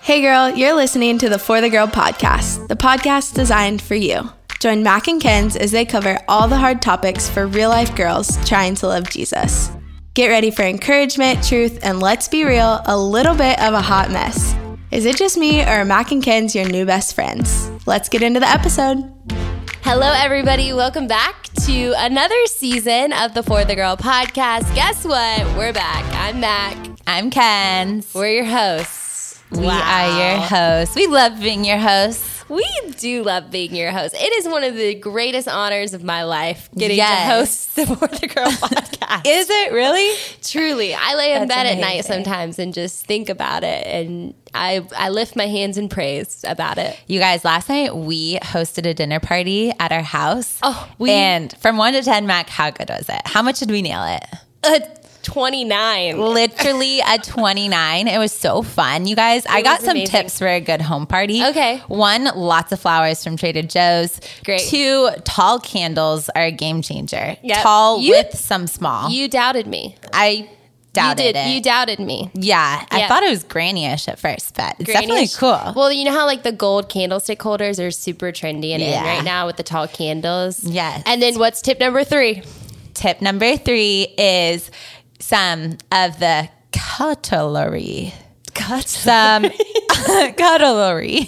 Hey girl, you're listening to the For the Girl podcast, the podcast designed for you. Join Mac and Kenz as they cover all the hard topics for real life girls trying to love Jesus. Get ready for encouragement, truth, and let's be real, a little bit of a hot mess. Is it just me or are Mac and Kenz your new best friends? Let's get into the episode. Hello, everybody. Welcome back to another season of the For the Girl podcast. Guess what? We're back. I'm Mac. I'm Kenz. We're your hosts. We wow. are your hosts. We love being your hosts. We do love being your host. It is one of the greatest honors of my life getting yes. to host the For the Girl podcast. is it really? Truly. I lay in bed amazing. at night sometimes and just think about it and I, I lift my hands in praise about it. You guys, last night we hosted a dinner party at our house. Oh, we, and from one to ten, Mac, how good was it? How much did we nail it? a 29. Literally a 29. It was so fun. You guys, it I got some amazing. tips for a good home party. Okay. One, lots of flowers from Trader Joe's. Great. Two, tall candles are a game changer. Yep. Tall you, with some small. You doubted me. I doubted you did, it. You doubted me. Yeah. I thought it was granny-ish at first, but it's granny-ish. definitely cool. Well, you know how like the gold candlestick holders are super trendy and yeah. in right now with the tall candles? Yes. And then what's tip number three? Tip number three is some of the cutlery. Some cutlery.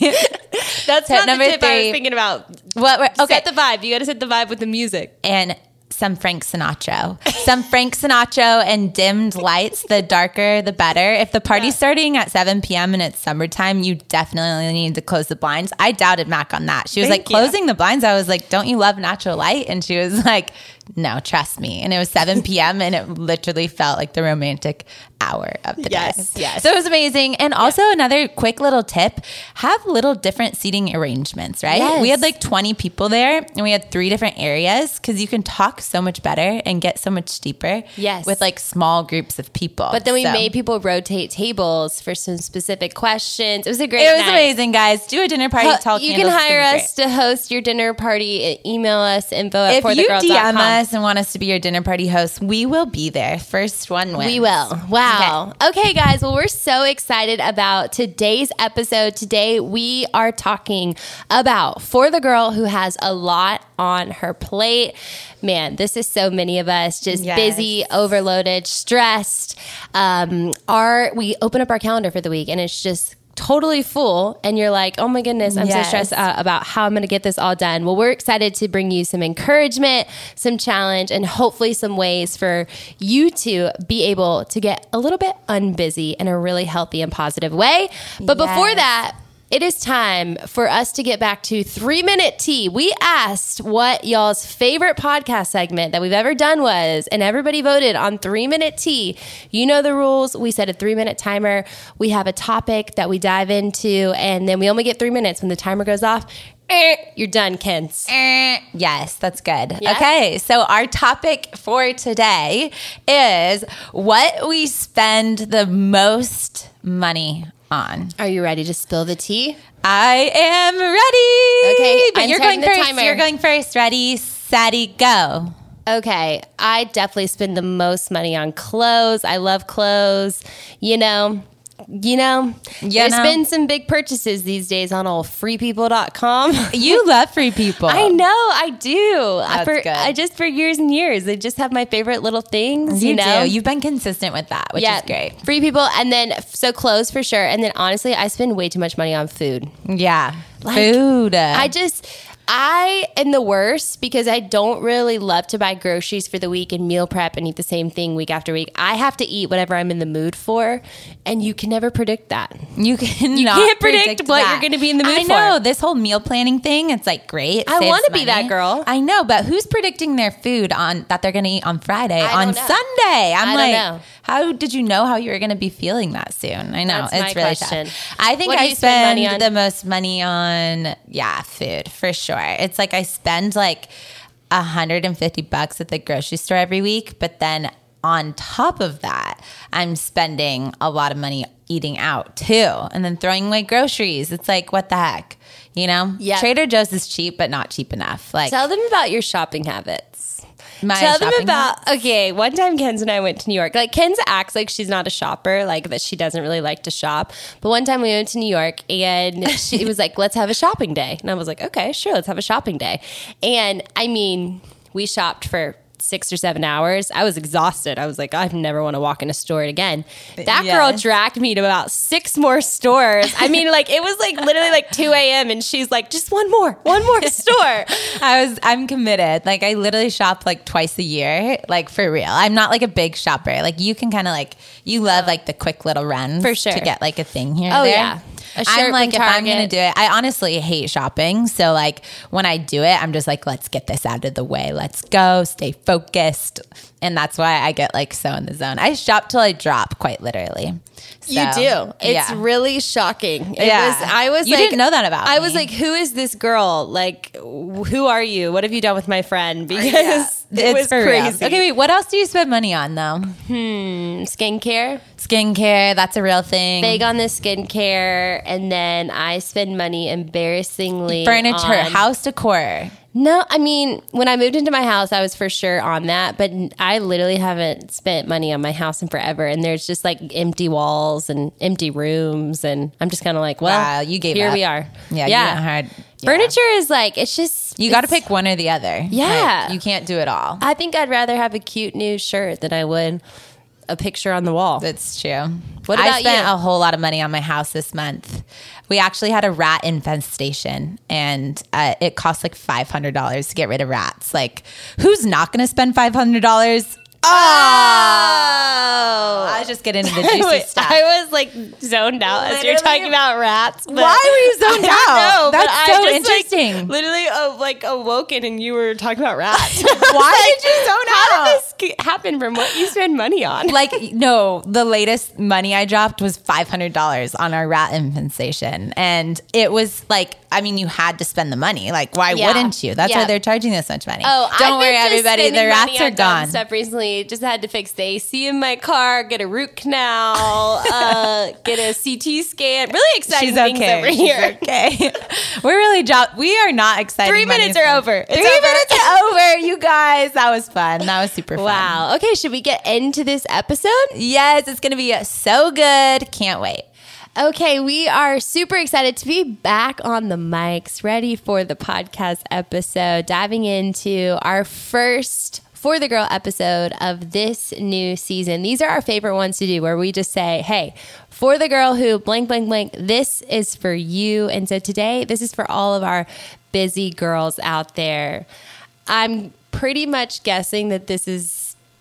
That's Tip not number the tip I three. was thinking about. what? We're, okay, Set the vibe. You got to set the vibe with the music. and some Frank Sinatra. Some Frank Sinatra and dimmed lights. The darker, the better. If the party's starting at 7 p.m. and it's summertime, you definitely need to close the blinds. I doubted Mac on that. She was Thank like, you. closing the blinds. I was like, don't you love natural light? And she was like, no, trust me. And it was 7 p.m. and it literally felt like the romantic hour of the Yes, day. yes. So it was amazing. And also another quick little tip, have little different seating arrangements, right? Yes. We had like 20 people there and we had three different areas because you can talk so much better and get so much deeper Yes. with like small groups of people. But then we So- made people rotate tables for some specific questions. It was a great it was night. amazing, guys. Do a dinner party. Ho- tall you can candles, it's hire us to host your dinner party. Email us info at. If you forthegirl.com. DM us and want us to be your dinner party host, we will be there. First one wins. We will. Wow. Okay. guys. Well, we're so excited about today's episode. Today, we are talking about for the girl who has a lot on her plate. Man, this is so many of us just Yes. busy, overloaded, stressed. Um, our we open up our calendar for the week and it's just totally full and you're like oh my goodness i'm Yes. so stressed out about how i'm going to get this all done well we're excited to bring you some encouragement some challenge and hopefully some ways for you to be able to get a little bit unbusy in a really healthy and positive way but before that it is time for us to get back to three minute tea. We asked what y'all's favorite podcast segment that we've ever done was, and everybody voted on three minute tea. You know the rules. We set a three minute timer. We have a topic that we dive into, and then we only get three minutes. When the timer goes off, eh, you're done, Kenz. Eh, Yes, that's good. Yeah? Okay, so our topic for today is what we spend the most money on. Are you ready to spill the tea? I am ready. Okay, but I'm you're going first. timer. You're going first. Ready, steady, go. Okay, I definitely spend the most money on clothes. I love clothes. You know, you know, You there's know. been some big purchases these days on old freepeople.com. You love free people. I know, I do. I, That's for, good. I just for years and years, they just have my favorite little things. You, You, know, do. You've been consistent with that, which is great. Free people, and then so clothes for sure. And then honestly, I spend way too much money on food. Yeah. Like, Food. I just I am the worst because I don't really love to buy groceries for the week and meal prep and eat the same thing week after week. I have to eat whatever I'm in the mood for, and you can never predict that. You can You can't predict what you're gonna be in the mood I know for. this whole meal planning thing. It's like great. I wanna be that girl. I know, but who's predicting their food on that they're going to eat on Friday I on. Sunday? I'm I like, know. How did you know how you were going to be feeling that soon? I know That's it's really question. tough. I think I spend spend, money on? the most money on yeah food for sure. It's like I spend like 150 bucks at the grocery store every week, but then on top of that, I'm spending a lot of money eating out too, and then throwing away groceries. It's like what the heck, you know? Yeah. Trader Joe's is cheap, but not cheap enough. Like Tell them about your shopping habits. My Tell them about okay. One time, Kenz and I went to New York. Like Kenz acts like she's not a shopper, like that she doesn't really like to shop. But one time we went to New York and she was like, "Let's have a shopping day," and I was like, "Okay, sure, let's have a shopping day." And I mean, we shopped for six or seven hours. I was exhausted. I was like, I never want to walk in a store again. That girl dragged me to about six more stores. I mean, like it was like literally like two a.m. and she's like, just one more, one more store. I was I'm committed. Like I literally shop like twice a year, like for real. I'm not like a big shopper. Like you can kind of like you love like the quick little run For sure. to get like a thing here. Oh, there. yeah. I'm like if I'm gonna do it. I honestly hate shopping, so like when I do it, I'm just like let's get this out of the way. Let's go, stay focused, and that's why I get like so in the zone. I shop till I drop, quite literally. You do. It's yeah. really shocking. It Yeah. was, I was You like, didn't know that about I was like, who is this girl? Like, who are you? What have you done with my friend? Because it It's was for real. crazy. Okay, wait. What else do you spend money on though? Hmm, skincare, Skincare. That's a real thing. big on the skincare, and then I spend money embarrassingly Furniture, on- house decor. No, I mean, when I moved into my house, I was for sure on that, but I literally haven't spent money on my house in forever. And there's just like empty walls and empty rooms, and I'm just kind of like, well, Wow, you gave here up. we are. Yeah, you went hard. Yeah. Furniture is like it's just You got to pick one or the other. Yeah. Like, you can't do it all. I think I'd rather have a cute new shirt than I would a picture on the wall. That's true. What I about spent you? a whole lot of money on my house this month. We actually had a rat infestation, and uh, it cost like five hundred dollars to get rid of rats. Like, who's not going to spend five hundred dollars? Oh, I was just getting into the juicy stuff. I was like zoned out as you're talking about rats. but- Why were you zoned out? know, That's so just, like, interesting. literally, uh, like awoken, and you were talking about rats. Why did you zone How out? did this happen from what you spend money on? like no the latest money i dropped was $500 on our rat infestation and it was like i mean you had to spend the money like why Yeah. wouldn't you that's Yeah. why they're charging this much money Oh, don't I've worry everybody the rats are gone Stuff recently, just had to fix the AC in my car, get a root canal, uh, get a CT scan. Really exciting She's things okay. over She's here. okay. We're really drop. We are not excited. Three minutes are over. It's Three over. minutes are over. You guys, that was fun. That was super fun. Wow. Okay, should we get into this episode? Yes, it's gonna be so good. Can't wait. Okay, we are super excited to be back on the mics, ready for the podcast episode, diving into our first For the Girl episode of this new season. These are our favorite ones to do where we just say, hey, for the girl who blank, blank, blank, this is for you. And so today, this is for all of our busy girls out there. I'm pretty much guessing that this is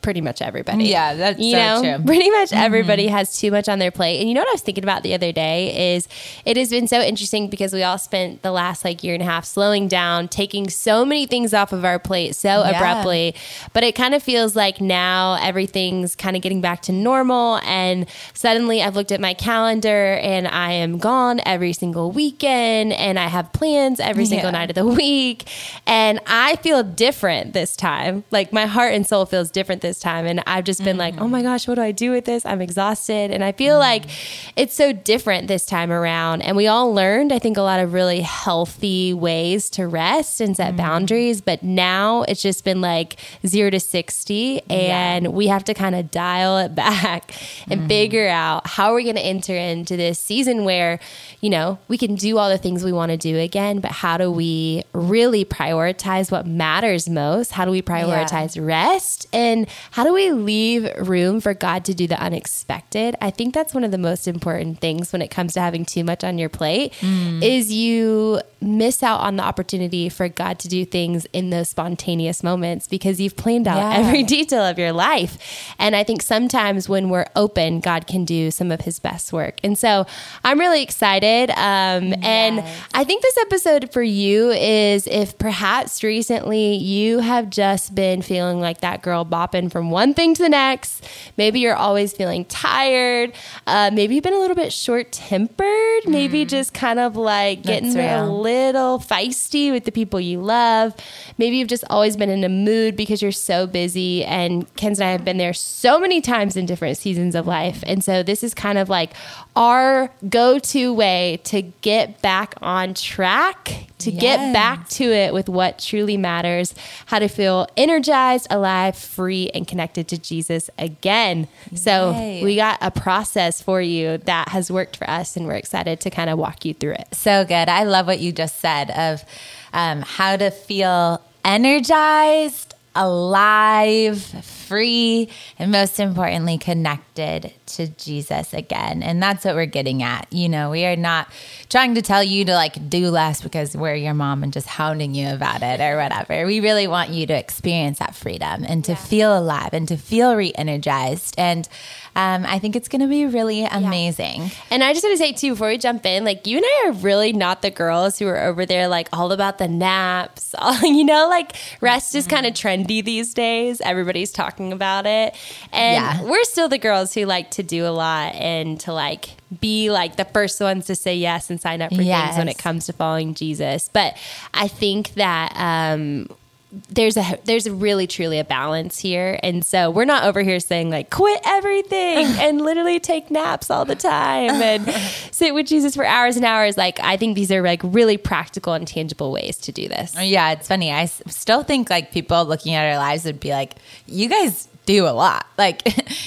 pretty much everybody. Yeah, that's you so know, true. Mm-hmm. pretty much everybody has too much on their plate. And you know what I was thinking about the other day is it has been so interesting because we all spent the last like year and a half slowing down, taking so many things off of our plate so Yeah. abruptly. But it kind of feels like now everything's kind of getting back to normal. And suddenly I've looked at my calendar and I am gone every single weekend and I have plans every single Yeah. night of the week. And I feel different this time. Like my heart and soul feels different this time. And I've just been like, oh mm-hmm. my gosh, what do I do with this? I'm exhausted. And I feel like mm. it's so different this time around. And we all learned, I think, a lot of really healthy ways to rest and set mm-hmm. boundaries. But now it's just been like zero to 60. And we have to kind of dial it back and mm-hmm. figure out how we're going to enter into this season where, you know, we can do all the things we want to do again, but how do we really prioritize what matters most? How do we prioritize rest? And how do we leave room for God to do the unexpected? I think that's one of the most important things when it comes to having too much on your plate is you miss out on the opportunity for God to do things in those spontaneous moments because you've planned out Yeah. every detail of your life. And I think sometimes when we're open, God can do some of his best work. And so I'm really excited. Um, And I think this episode for you is if perhaps recently you have just been feeling like that girl bopping from one thing to the next. Maybe you're always feeling tired. Uh, maybe you've been a little bit short tempered. Maybe just kind of like getting a little feisty with the people you love. Maybe you've just always been in a mood because you're so busy. And Kenz and I have been there so many times in different seasons of life. And so this is kind of like our go to way to get back on track, to get back to it with what truly matters, how to feel energized, alive, free, and connected to Jesus again. So Yay. we got a process for you that has worked for us, and we're excited to kind of walk you through it. So good. I love what you just said of um, how to feel energized, alive, free, and most importantly, connected to Jesus again. And that's what we're getting at. You know, we are not trying to tell you to like do less because we're your mom and just hounding you about it or whatever. We really want you to experience that freedom and to feel alive and to feel re energized. And um, I think it's going to be really amazing. And I just want to say too, before we jump in, like you and I are really not the girls who are over there like all about the naps. All, you know, like rest is kind of trendy these days. Everybody's talking about it, and Yeah. we're still the girls who like to do a lot and to like be like the first ones to say yes and sign up for things when it comes to following Jesus. But I think that um, there's a there's a really truly a balance here. And so we're not over here saying like quit everything and literally take naps all the time and sit with jesus for hours and hours. Like i think these are like really practical and tangible ways to do this. Yeah, it's funny. I still think like people looking at our lives would be like, you guys do a lot. Like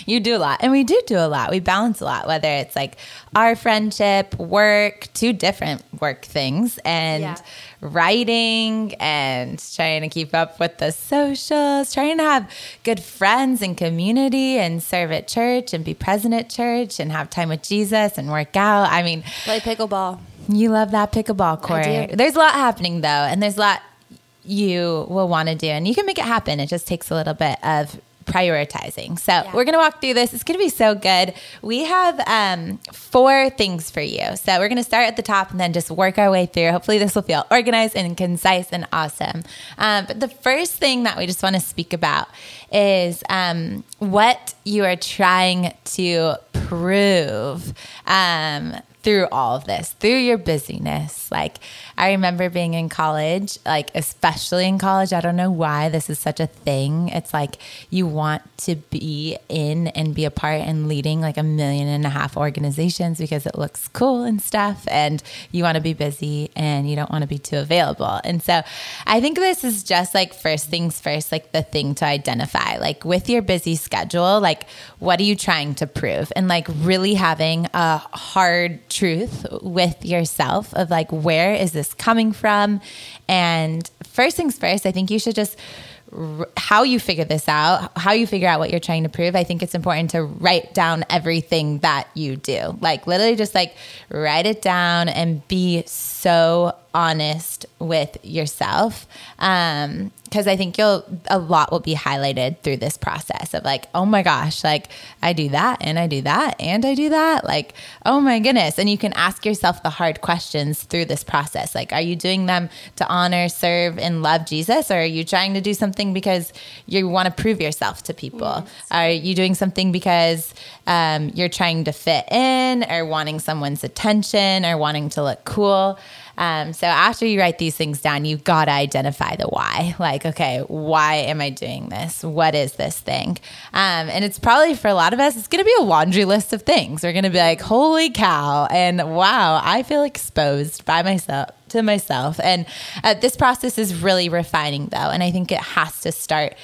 you do a lot. And we do do a lot. We balance a lot, whether it's like our friendship, work, two different work things, and Yeah. writing and trying to keep up with the socials, trying to have good friends and community and serve at church and be present at church and have time with Jesus and work out. I mean, play pickleball you love that pickleball court. do. There's a lot happening though, and there's a lot you will want to do, and you can make it happen. It just takes a little bit of prioritizing. So we're gonna walk through this. It's gonna be so good. We have um, four things for you. So we're gonna start at the top and then just work our way through. Hopefully, this will feel organized and concise and awesome. Um, but the first thing that we just want to speak about is um, what you are trying to prove. Through all of this, through your busyness. Like, I remember being in college, like, especially in college. I don't know why this is such a thing. It's like you want to be in and be a part and leading like a million and a half organizations because it looks cool and stuff. And you want to be busy and you don't want to be too available. And so I think this is just like first things first, like the thing to identify. Like, with your busy schedule, like, what are you trying to prove? And like, really having a hard truth with yourself of like where is this coming from? And first things first i think you should just how you figure this out how you figure out what you're trying to prove i think it's important to write down everything that you do. Like literally just like write it down and be honest with yourself um because i think you'll a lot will be highlighted through this process of like oh my gosh like i do that and i do that and i do that like oh my goodness. And you can ask yourself the hard questions through this process. Like are you doing them to honor serve and love jesus? Or are you trying to do something because you want to prove yourself to people? Are you doing something because um, you're trying to fit in or wanting someone's attention or wanting to look cool um, so after you write these things down, you've got to identify the why. Like, okay, why am I doing this? What is this thing? Um, and it's probably for a lot of us, it's going to be a laundry list of things. We're going to be like, holy cow. And wow, I feel exposed by myself to myself. And uh, this process is really refining though. And I think it has to start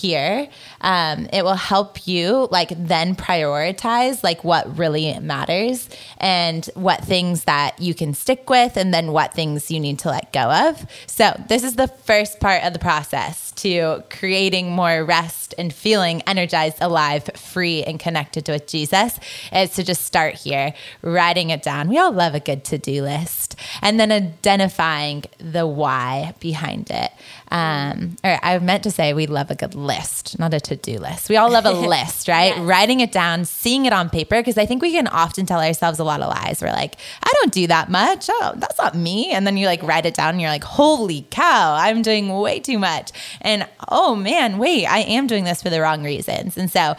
here. Um, it will help you like then prioritize like what really matters and what things that you can stick with and then what things you need to let go of. So this is the first part of the process to creating more rest and feeling energized, alive, free, and connected with Jesus is to just start here, writing it down. We all love a good to-do list. And then identifying the why behind it. Um, or I meant to say we love a good list, not a to-do list. We all love a list, right? Yes. Writing it down, seeing it on paper, because I think we can often tell ourselves a lot of lies. We're like, I don't do that much. Oh, that's not me. And then you like write it down and you're like, holy cow, I'm doing way too much. And oh man, wait, I am doing this for the wrong reasons. And so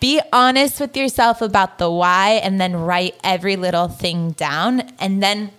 be honest with yourself about the why and then write every little thing down. And then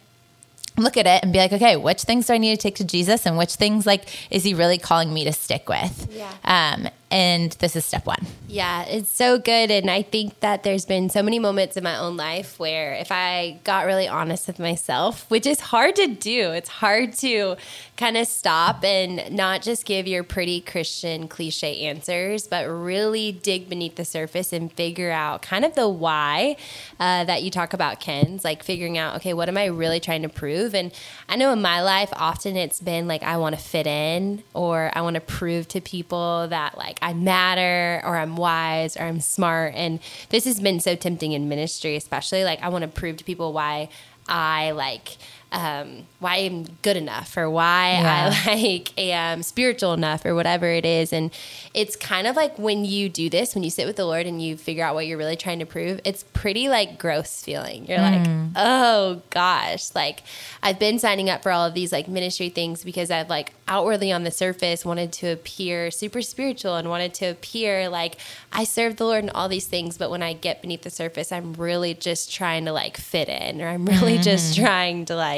look at it and be like, okay, which things do I need to take to Jesus and which things like is he really calling me to stick with? Yeah. Um, and this is step one. Yeah, it's so good. And I think that there's been so many moments in my own life where if I got really honest with myself, which is hard to do, it's hard to kind of stop and not just give your pretty Christian cliche answers, but really dig beneath the surface and figure out kind of the why uh, that you talk about, Kenz, like figuring out, okay, what am I really trying to prove? And I know in my life, often it's been like, I want to fit in or I want to prove to people that like I matter or I'm wise or I'm smart. And this has been so tempting in ministry, especially like I want to prove to people why I like um, why I'm good enough or why Yeah. I like am spiritual enough or whatever it is. And it's kind of like when you do this, when you sit with the Lord and you figure out what you're really trying to prove, it's pretty like gross feeling. You're like, oh gosh, like I've been signing up for all of these like ministry things because I've like outwardly on the surface wanted to appear super spiritual and wanted to appear like I serve the Lord and all these things. But when I get beneath the surface, I'm really just trying to like fit in or I'm really just trying to like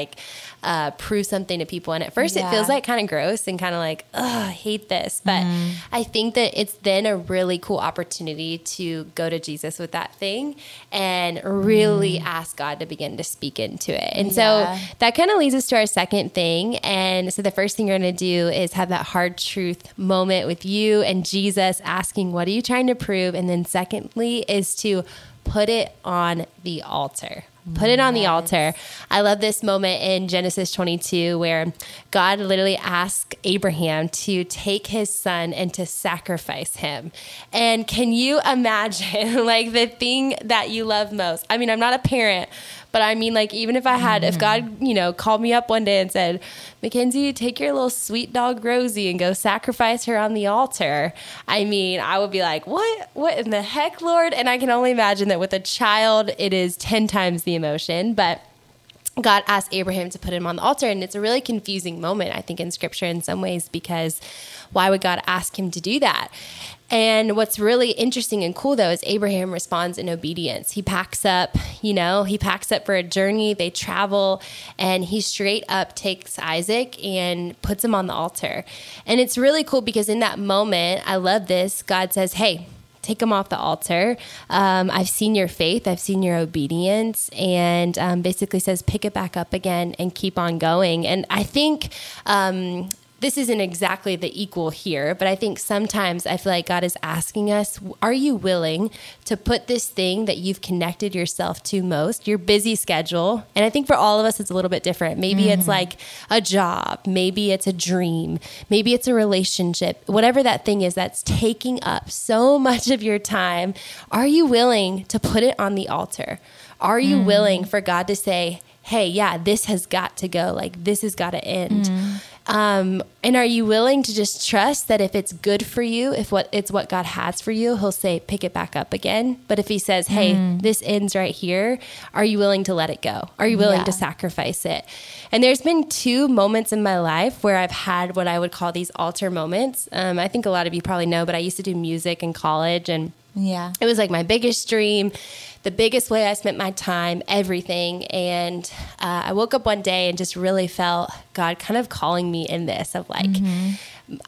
uh, prove something to people. And at first, it feels like kind of gross and kind of like, oh, I hate this. But I think that it's then a really cool opportunity to go to Jesus with that thing and really ask God to begin to speak into it. And Yeah. so that kind of leads us to our second thing. And so the first thing you're going to do is have that hard truth moment with you and Jesus asking, What are you trying to prove? And then secondly, is to put it on the altar. Put it on the altar. I love this moment in Genesis 22 where God literally asked Abraham to take his son and to sacrifice him. And can you imagine, like, the thing that you love most? I mean, I'm not a parent, but I mean, like, even if I had, if God, mm. you know, called me up one day and said, Mackenzie, take your little sweet dog Rosie and go sacrifice her on the altar, I mean, I would be like, what? What in the heck, Lord? And I can only imagine that with a child, it is 10 times the emotion. But God asked Abraham to put him on the altar. And it's a really confusing moment, I think, in scripture in some ways, because why would God ask him to do that? And what's really interesting and cool though is Abraham responds in obedience. He packs up, you know, he packs up for a journey, they travel, and he straight up takes Isaac and puts him on the altar. And it's really cool because in that moment, I love this. God says, Hey, take them off the altar. Um, I've seen your faith, I've seen your obedience, and um, basically says pick it back up again and keep on going. And I think. Um, this isn't exactly the equal here, but I think sometimes I feel like God is asking us, are you willing to put this thing that you've connected yourself to most, your busy schedule? And I think for all of us, it's a little bit different. Maybe it's mm-hmm. like a job, maybe it's a dream, maybe it's a relationship, whatever that thing is that's taking up so much of your time. Are you willing to put it on the altar? Are you mm. willing for God to say, hey, yeah, this has got to go. Like, this has got to end. Mm. Um, and are you willing to just trust that if it's good for you, if what it's what God has for you, He'll say, pick it back up again. But if He says, hey, this ends right here, are you willing to let it go? Are you willing Yeah. to sacrifice it? And there's been two moments in my life where I've had what I would call these altar moments. Um, I think a lot of you probably know, but I used to do music in college and Yeah. it was like my biggest dream, the biggest way I spent my time, everything. And uh, I woke up one day and just really felt God kind of calling me in this of like,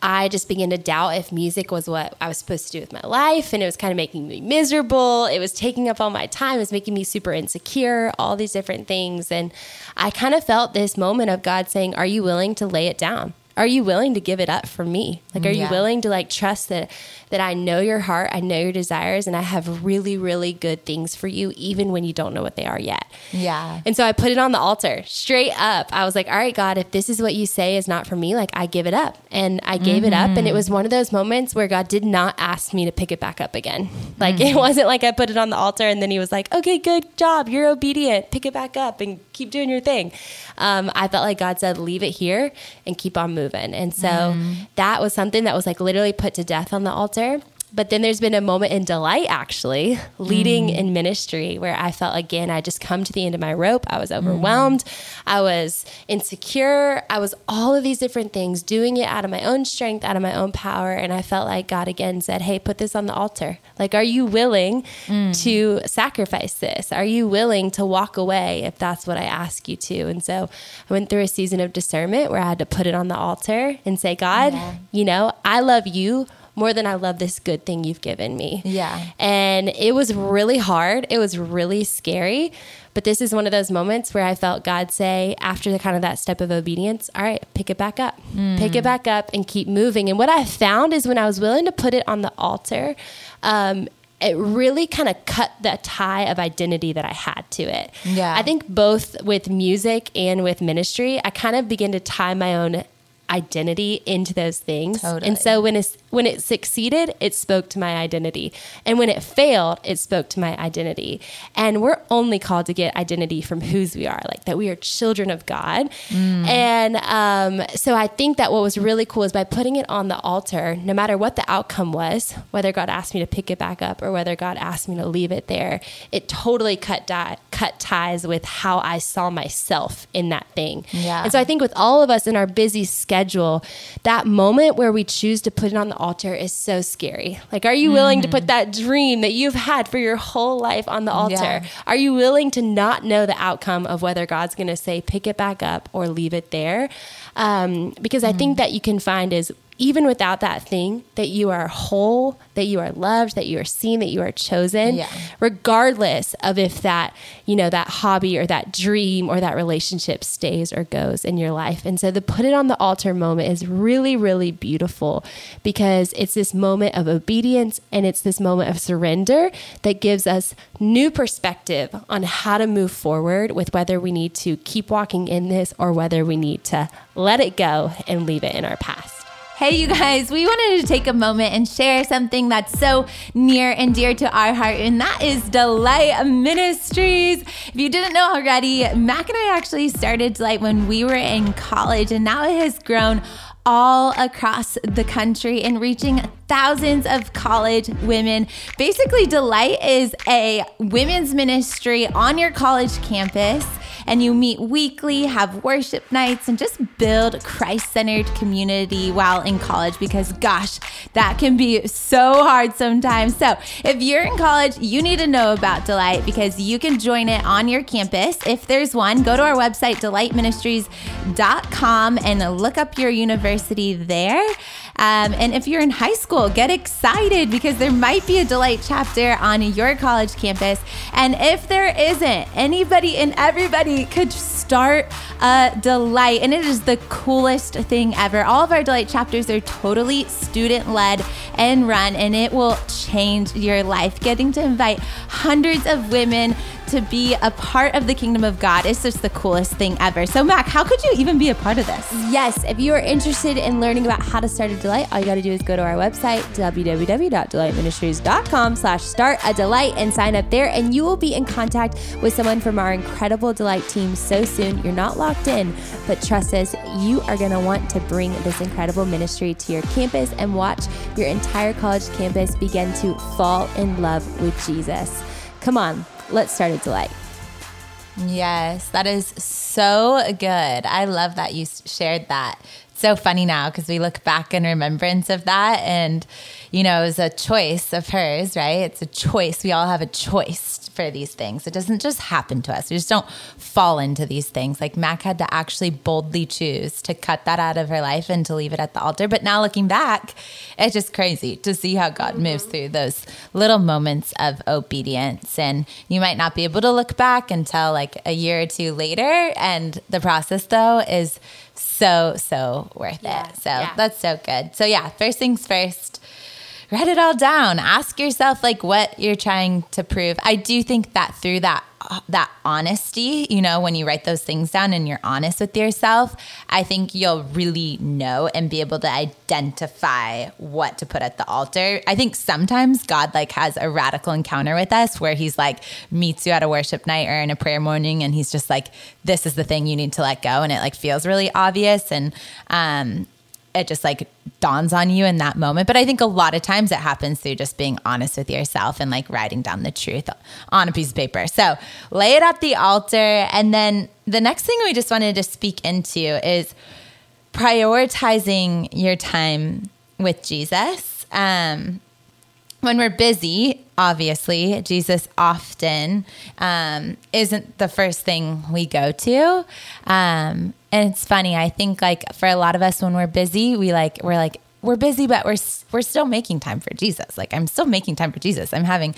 I just began to doubt if music was what I was supposed to do with my life. And it was kind of making me miserable. It was taking up all my time. It was making me super insecure, all these different things. And I kind of felt this moment of God saying, Are you willing to lay it down? Are you willing to give it up for me? Like, are you willing to like trust that that I know your heart, I know your desires, and I have really, really good things for you, even when you don't know what they are yet. Yeah. And so I put it on the altar straight up. I was like, all right, God, if this is what you say is not for me, like I give it up. And I gave it up. And it was one of those moments where God did not ask me to pick it back up again. Like it wasn't like I put it on the altar and then he was like, okay, good job. You're obedient. Pick it back up and keep doing your thing. Um, I felt like God said, leave it here and keep on moving. And so mm. that was something that was like literally put to death on the altar. But then there's been a moment in delight actually leading mm. in ministry where I felt again I just come to the end of my rope. I was overwhelmed. Mm. I was insecure. I was all of these different things doing it out of my own strength, out of my own power and I felt like God again said, "Hey, put this on the altar. Like are you willing mm. to sacrifice this? Are you willing to walk away if that's what I ask you to?" And so I went through a season of discernment where I had to put it on the altar and say, "God, yeah. you know, I love you more than I love this good thing you've given me. Yeah. And it was really hard. It was really scary. But this is one of those moments where I felt God say, after the kind of that step of obedience, all right, pick it back up, mm. pick it back up and keep moving. And what I found is when I was willing to put it on the altar, um, it really kind of cut the tie of identity that I had to it. Yeah. I think both with music and with ministry, I kind of began to tie my own identity into those things. Totally. And so when it's when it succeeded, it spoke to my identity. And when it failed, it spoke to my identity. And we're only called to get identity from whose we are, like that we are children of God. Mm. And um, so I think that what was really cool is by putting it on the altar, no matter what the outcome was, whether God asked me to pick it back up or whether God asked me to leave it there, it totally cut di- cut ties with how I saw myself in that thing. Yeah. And so I think with all of us in our busy schedule, that moment where we choose to put it on the altar is so scary. Like, are you willing mm-hmm. to put that dream that you've had for your whole life on the altar? Yeah. Are you willing to not know the outcome of whether God's going to say, pick it back up or leave it there? Um, because I think mm. that you can find is even without that thing, that you are whole, that you are loved, that you are seen, that you are chosen, yeah. regardless of if that, you know, that hobby or that dream or that relationship stays or goes in your life. And so the put it on the altar moment is really, really beautiful because it's this moment of obedience and it's this moment of surrender that gives us new perspective on how to move forward with whether we need to keep walking in this or whether we need to let it go and leave it in our past. Hey, you guys, we wanted to take a moment and share something that's so near and dear to our heart, and that is Delight Ministries. If you didn't know already, Mac and I actually started Delight when we were in college, and now it has grown all across the country and reaching thousands of college women. Basically, Delight is a women's ministry on your college campus and you meet weekly, have worship nights, and just build Christ centered community while in college because, gosh, that can be so hard sometimes. So, if you're in college, you need to know about Delight because you can join it on your campus. If there's one, go to our website, delightministries.com, and look up your university there. Um, and if you're in high school, get excited because there might be a Delight chapter on your college campus. And if there isn't, anybody and everybody could start a Delight. And it is the coolest thing ever. All of our Delight chapters are totally student led and run, and it will change your life. Getting to invite hundreds of women to be a part of the kingdom of God is just the coolest thing ever. So, Mac, how could you even be a part of this? Yes, if you are interested in learning about how to start a delight, all you got to do is go to our website, www.delightministries.com slash start a delight and sign up there. And you will be in contact with someone from our incredible delight team so soon. You're not locked in, but trust us, you are going to want to bring this incredible ministry to your campus and watch your entire college campus begin to fall in love with Jesus. Come on, let's start a delight. Yes, that is so good. I love that you shared that. It's so funny now because we look back in remembrance of that and you know, it was a choice of hers, right? It's a choice. We all have a choice for these things. It doesn't just happen to us. We just don't fall into these things. Like Mac had to actually boldly choose to cut that out of her life and to leave it at the altar. But now looking back, it's just crazy to see how God mm-hmm. moves through those little moments of obedience. And you might not be able to look back until like a year or two later. And the process, though, is so, so worth yeah. it. So yeah. that's so good. So, yeah, first things first write it all down. Ask yourself like what you're trying to prove. I do think that through that that honesty, you know, when you write those things down and you're honest with yourself, I think you'll really know and be able to identify what to put at the altar. I think sometimes God like has a radical encounter with us where he's like meets you at a worship night or in a prayer morning and he's just like this is the thing you need to let go and it like feels really obvious and um it just like dawns on you in that moment. But I think a lot of times it happens through just being honest with yourself and like writing down the truth on a piece of paper. So lay it at the altar. And then the next thing we just wanted to speak into is prioritizing your time with Jesus. Um, when we're busy, obviously, Jesus often um, isn't the first thing we go to. Um, and it's funny. I think like for a lot of us, when we're busy, we like we're like we're busy, but we're we're still making time for Jesus. Like I'm still making time for Jesus. I'm having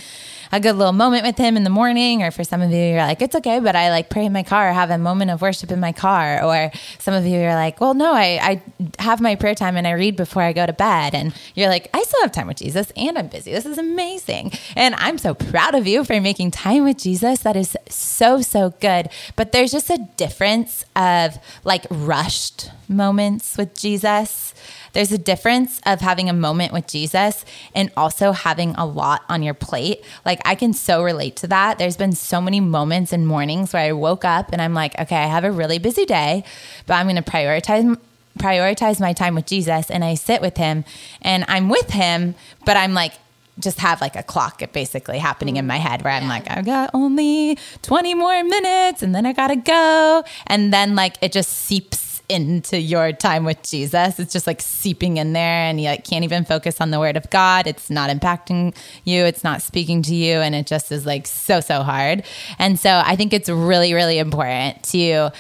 a good little moment with him in the morning, or for some of you, you're like, it's okay, but I like pray in my car, or have a moment of worship in my car, or some of you are like, well, no, I I have my prayer time and I read before I go to bed, and you're like, I still have time with Jesus, and I'm busy. This is amazing, and I'm so proud of you for making time with Jesus. That is so so good. But there's just a difference of like rushed moments with Jesus there's a difference of having a moment with Jesus and also having a lot on your plate. Like I can so relate to that. There's been so many moments and mornings where I woke up and I'm like, okay, I have a really busy day, but I'm going to prioritize prioritize my time with Jesus and I sit with him and I'm with him, but I'm like just have like a clock basically happening in my head where I'm like, I've got only 20 more minutes and then I gotta go. And then like it just seeps into your time with Jesus. It's just like seeping in there and you like can't even focus on the word of God. It's not impacting you, it's not speaking to you and it just is like so so hard. And so I think it's really really important to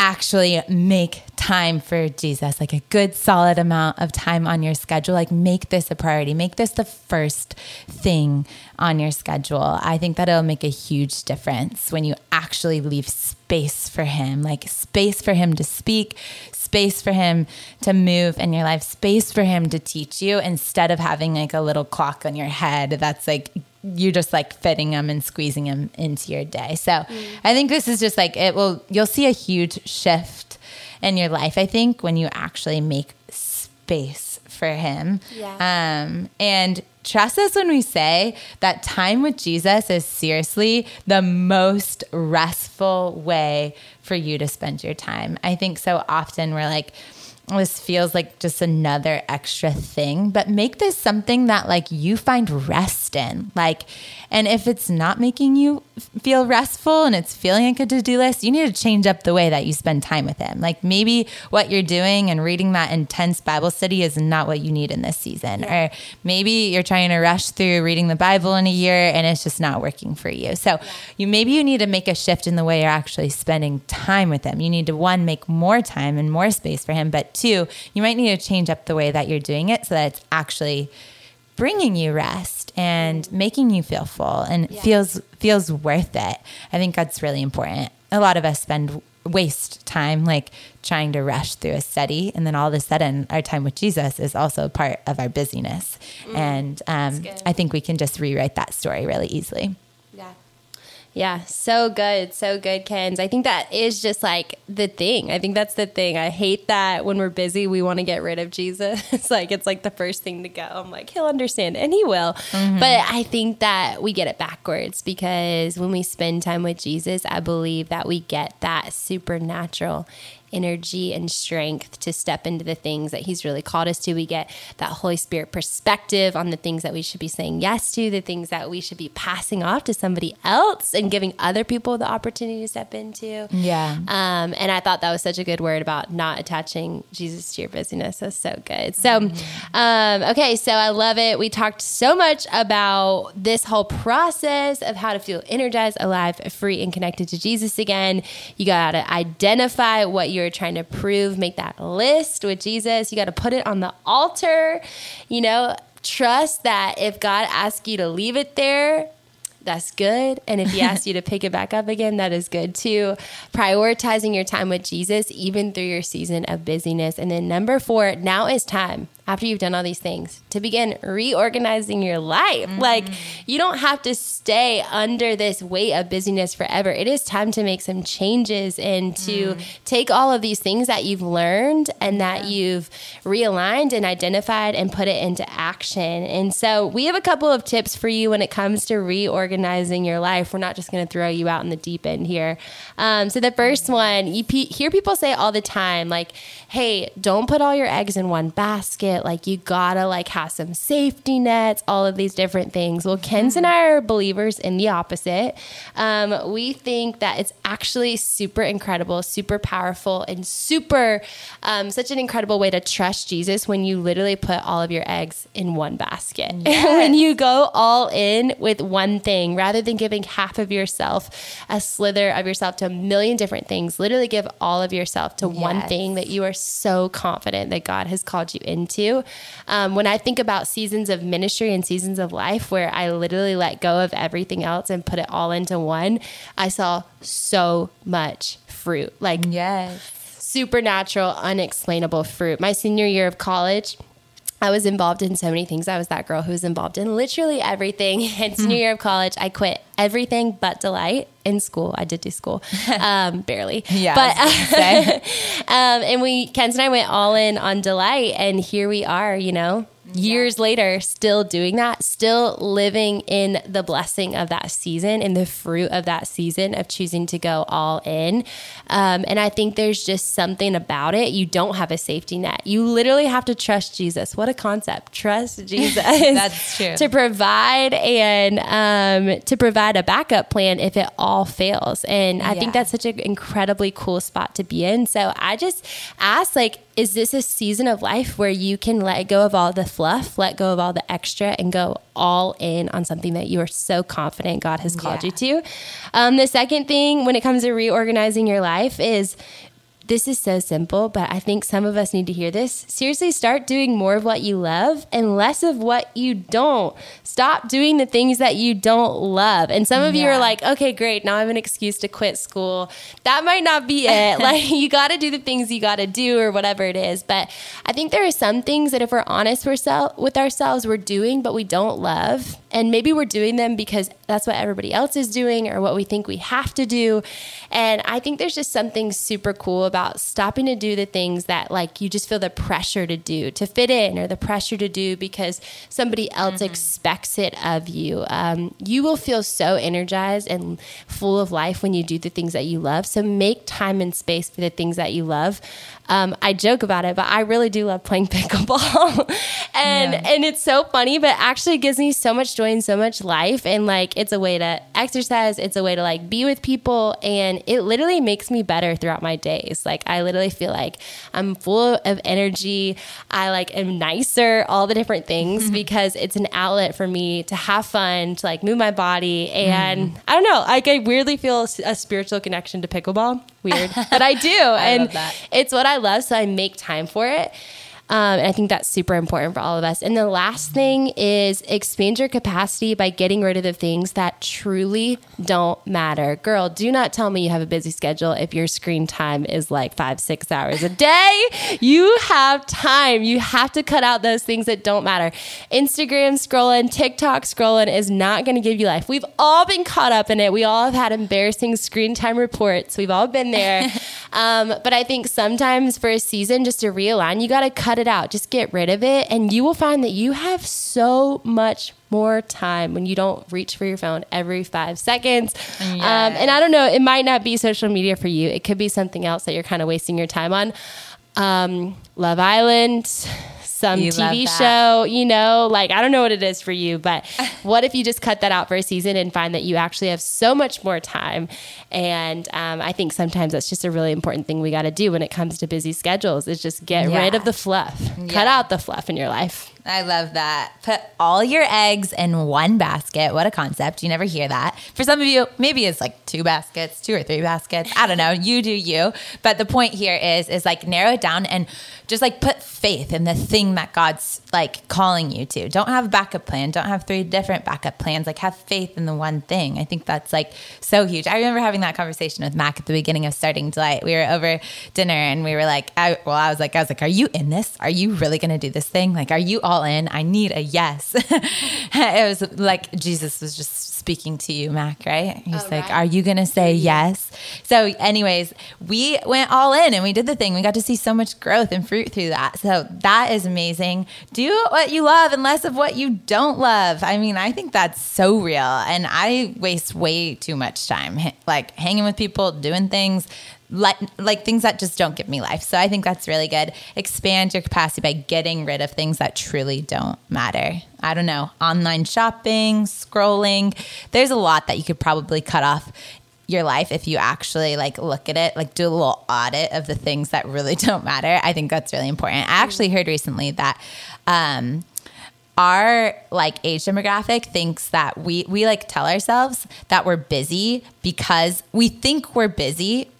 actually make time for Jesus, like a good solid amount of time on your schedule. Like make this a priority, make this the first thing on your schedule. I think that it'll make a huge difference when you actually leave space for Him, like space for Him to speak, space for Him to move in your life, space for Him to teach you instead of having like a little clock on your head that's like you just like fitting them and squeezing them into your day. So mm. I think this is just like it will, you'll see a huge shift in your life, I think, when you actually make space for Him. Yeah. Um, and trust us when we say that time with Jesus is seriously the most restful way for you to spend your time. I think so often we're like, this feels like just another extra thing, but make this something that like you find rest in. Like, and if it's not making you feel restful and it's feeling like a to do list, you need to change up the way that you spend time with Him. Like, maybe what you're doing and reading that intense Bible study is not what you need in this season. Yeah. Or maybe you're trying to rush through reading the Bible in a year and it's just not working for you. So, you maybe you need to make a shift in the way you're actually spending time with Him. You need to, one, make more time and more space for Him, but two, you might need to change up the way that you're doing it so that it's actually bringing you rest and making you feel full and yeah. feels feels worth it. I think that's really important. A lot of us spend waste time like trying to rush through a study and then all of a sudden our time with jesus is also part of our busyness mm, and um, i think we can just rewrite that story really easily yeah, so good. So good, Kenz. I think that is just like the thing. I think that's the thing. I hate that when we're busy, we want to get rid of Jesus. it's like, it's like the first thing to go. I'm like, he'll understand and he will. Mm-hmm. But I think that we get it backwards because when we spend time with Jesus, I believe that we get that supernatural energy and strength to step into the things that He's really called us to. We get that Holy Spirit perspective on the things that we should be saying yes to, the things that we should be passing off to somebody else and giving other people the opportunity to step into. Yeah. Um, and I thought that was such a good word about not attaching Jesus to your busyness. That's so good. So, mm-hmm. um, okay, so I love it. We talked so much about this whole process of how to feel energized, alive, free, and connected to Jesus again. You got to identify what you're you're trying to prove, make that list with Jesus. You got to put it on the altar. You know, trust that if God asks you to leave it there, that's good. And if he asks you to pick it back up again, that is good too. Prioritizing your time with Jesus, even through your season of busyness. And then number four, now is time. After you've done all these things to begin reorganizing your life. Mm-hmm. Like you don't have to stay under this weight of busyness forever. It is time to make some changes and to mm. take all of these things that you've learned and that you've realigned and identified and put it into action. And so we have a couple of tips for you when it comes to reorganizing your life. We're not just going to throw you out in the deep end here. Um, so the first one, you pe- hear people say all the time, like, hey, don't put all your eggs in one basket. Like you gotta like have some safety nets, all of these different things. Well, Kenz and I are believers in the opposite. Um, we think that it's actually super incredible, super powerful, and super um, such an incredible way to trust Jesus when you literally put all of your eggs in one basket. Yes. when you go all in with one thing rather than giving half of yourself, a slither of yourself to a million different things, literally give all of yourself to yes. one thing that you are so confident that God has called you into. Um, when I think about seasons of ministry and seasons of life where I literally let go of everything else and put it all into one, I saw so much fruit. Like, yes. Supernatural, unexplainable fruit. My senior year of college, I was involved in so many things. I was that girl who was involved in literally everything. And senior year of college, I quit everything but delight in school. I did do school, um, barely. yeah. But, um, and we, Kenz and I went all in on delight. And here we are, you know, years yeah. later, still doing that, still living in the blessing of that season, in the fruit of that season of choosing to go all in. Um, and I think there's just something about it. You don't have a safety net. You literally have to trust Jesus. What a concept! Trust Jesus. That's true. To provide and um, to provide a backup plan if it all fails. And I yeah. think that's such an incredibly cool spot to be in. So I just ask, like, is this a season of life where you can let go of all the fluff, let go of all the extra, and go all in on something that you are so confident God has called yeah. you to? Um, the second thing when it comes to reorganizing your life is this is so simple, but I think some of us need to hear this. Seriously, start doing more of what you love and less of what you don't. Stop doing the things that you don't love. And some of yeah. you are like, okay, great. Now I have an excuse to quit school. That might not be it. like, you got to do the things you got to do or whatever it is. But I think there are some things that if we're honest with ourselves, we're doing, but we don't love. And maybe we're doing them because that's what everybody else is doing or what we think we have to do. And I think there's just something super cool about stopping to do the things that like you just feel the pressure to do, to fit in, or the pressure to do because somebody else mm-hmm. expects it of you. Um, you will feel so energized and full of life when you do the things that you love. So make time and space for the things that you love. Um, I joke about it, but I really do love playing pickleball, and yeah. and it's so funny, but actually it gives me so much joy and so much life, and like it's a way to exercise, it's a way to like be with people, and it literally makes me better throughout my days. Like I literally feel like I'm full of energy. I like am nicer, all the different things because it's an outlet for me to have fun, to like move my body, and mm. I don't know, like I weirdly feel a spiritual connection to pickleball. Weird, but I do, I and it's what I love, so I make time for it. Um, and I think that's super important for all of us. And the last thing is expand your capacity by getting rid of the things that truly don't matter. Girl, do not tell me you have a busy schedule if your screen time is like five, six hours a day. You have time. You have to cut out those things that don't matter. Instagram scrolling, TikTok scrolling is not going to give you life. We've all been caught up in it. We all have had embarrassing screen time reports. We've all been there. um, but I think sometimes for a season, just to realign, you got to cut it out. Just get rid of it. And you will find that you have so much more time when you don't reach for your phone every five seconds. Yes. Um, and I don't know, it might not be social media for you, it could be something else that you're kind of wasting your time on. Um, Love Island, some you TV show, you know, like I don't know what it is for you, but what if you just cut that out for a season and find that you actually have so much more time? And um, I think sometimes that's just a really important thing we got to do when it comes to busy schedules is just get yeah. rid of the fluff, yeah. cut out the fluff in your life. I love that. Put all your eggs in one basket. What a concept. You never hear that. For some of you, maybe it's like two baskets, two or three baskets. I don't know. You do you. But the point here is is like narrow it down and just like put faith in the thing that God's like calling you to. Don't have a backup plan. Don't have three different backup plans. Like have faith in the one thing. I think that's like so huge. I remember having that conversation with Mac at the beginning of starting Delight. We were over dinner and we were like, I, well, I was like, I was like, are you in this? Are you really going to do this thing? Like, are you all in? I need a yes. it was like Jesus was just speaking to you, Mac, right? He's Oh, like, right. Are you going to say yes? So, anyways, we went all in and we did the thing. We got to see so much growth and fruit through that. So, that is amazing. Do what you love and less of what you don't love. I mean, I think that's so real. And I waste way too much time, like hanging with people, doing things like like things that just don't give me life. So I think that's really good. Expand your capacity by getting rid of things that truly don't matter. I don't know, online shopping, scrolling. There's a lot that you could probably cut off your life if you actually like look at it, like do a little audit of the things that really don't matter. I think that's really important. I actually heard recently that um our like age demographic thinks that we we like tell ourselves that we're busy because we think we're busy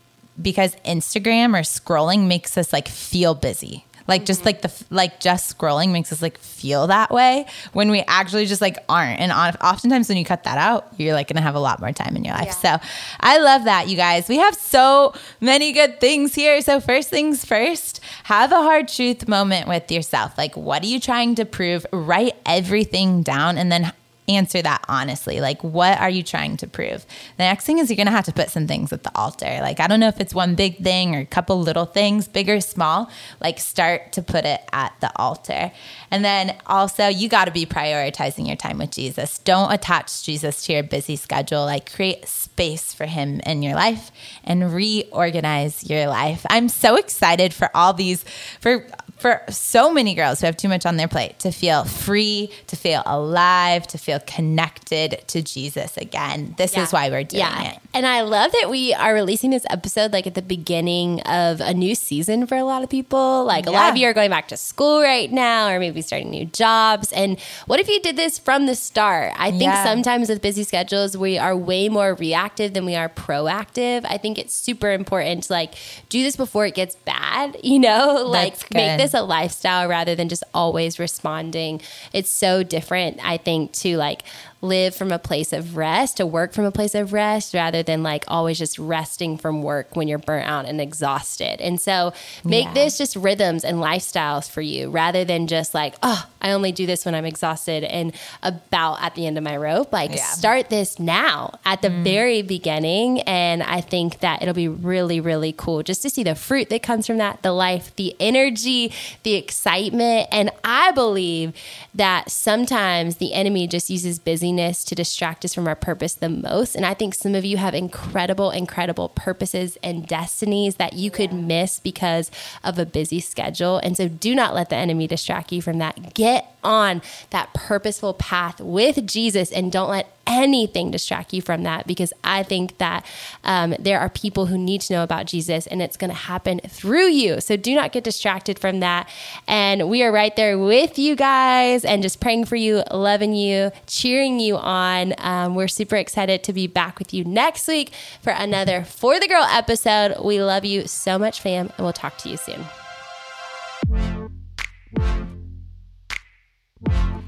because Instagram or scrolling makes us like feel busy. Like just like the like just scrolling makes us like feel that way when we actually just like aren't. And on, oftentimes when you cut that out, you're like gonna have a lot more time in your life. So I love that, you guys. We have so many good things here. So first things first, have a hard truth moment with yourself. Like, what are you trying to prove? Write everything down, and then answer that honestly. Like, what are you trying to prove? The next thing is you're going to have to put some things at the altar. Like, I don't know if it's one big thing or a couple little things, big or small. Like, start to put it at the altar. And then also, you got to be prioritizing your time with Jesus. Don't attach Jesus to your busy schedule. Like, create space for him in your life and reorganize your life. I'm so excited for all these, for for so many girls who have too much on their plate to feel free, to feel alive, to feel connected to Jesus again. This is why we're doing yeah. it. And I love that we are releasing this episode like at the beginning of a new season for a lot of people. Like a lot of you are going back to school right now or maybe starting new jobs. And what if you did this from the start? I think Yeah. sometimes with busy schedules, we are way more reactive than we are proactive. I think it's super important to like do this before it gets bad, you know? Like make good. A lifestyle rather than just always responding. It's so different, I think, to like live from a place of rest, to work from a place of rest, rather than like always just resting from work when you're burnt out and exhausted. And so make Yeah. this just rhythms and lifestyles for you rather than just like, oh, I only do this when I'm exhausted and about at the end of my rope. Like, Yeah. start this now at the mm-hmm. very beginning. And I think that it'll be really, really cool just to see the fruit that comes from that, the life, the energy, the excitement. And I believe that sometimes the enemy just uses busyness to distract us from our purpose the most. And I think some of you have incredible, incredible purposes and destinies that you could miss because of a busy schedule. And so do not let the enemy distract you from that. Get on that purposeful path with Jesus and don't let anything distract you from that because I think that um, there are people who need to know about Jesus and it's going to happen through you. So do not get distracted from that. And we are right there with you guys and just praying for you, loving you, cheering you on. Um, we're super excited to be back with you next week for another For the Girl episode. We love you so much, fam, and we'll talk to you soon. Bye.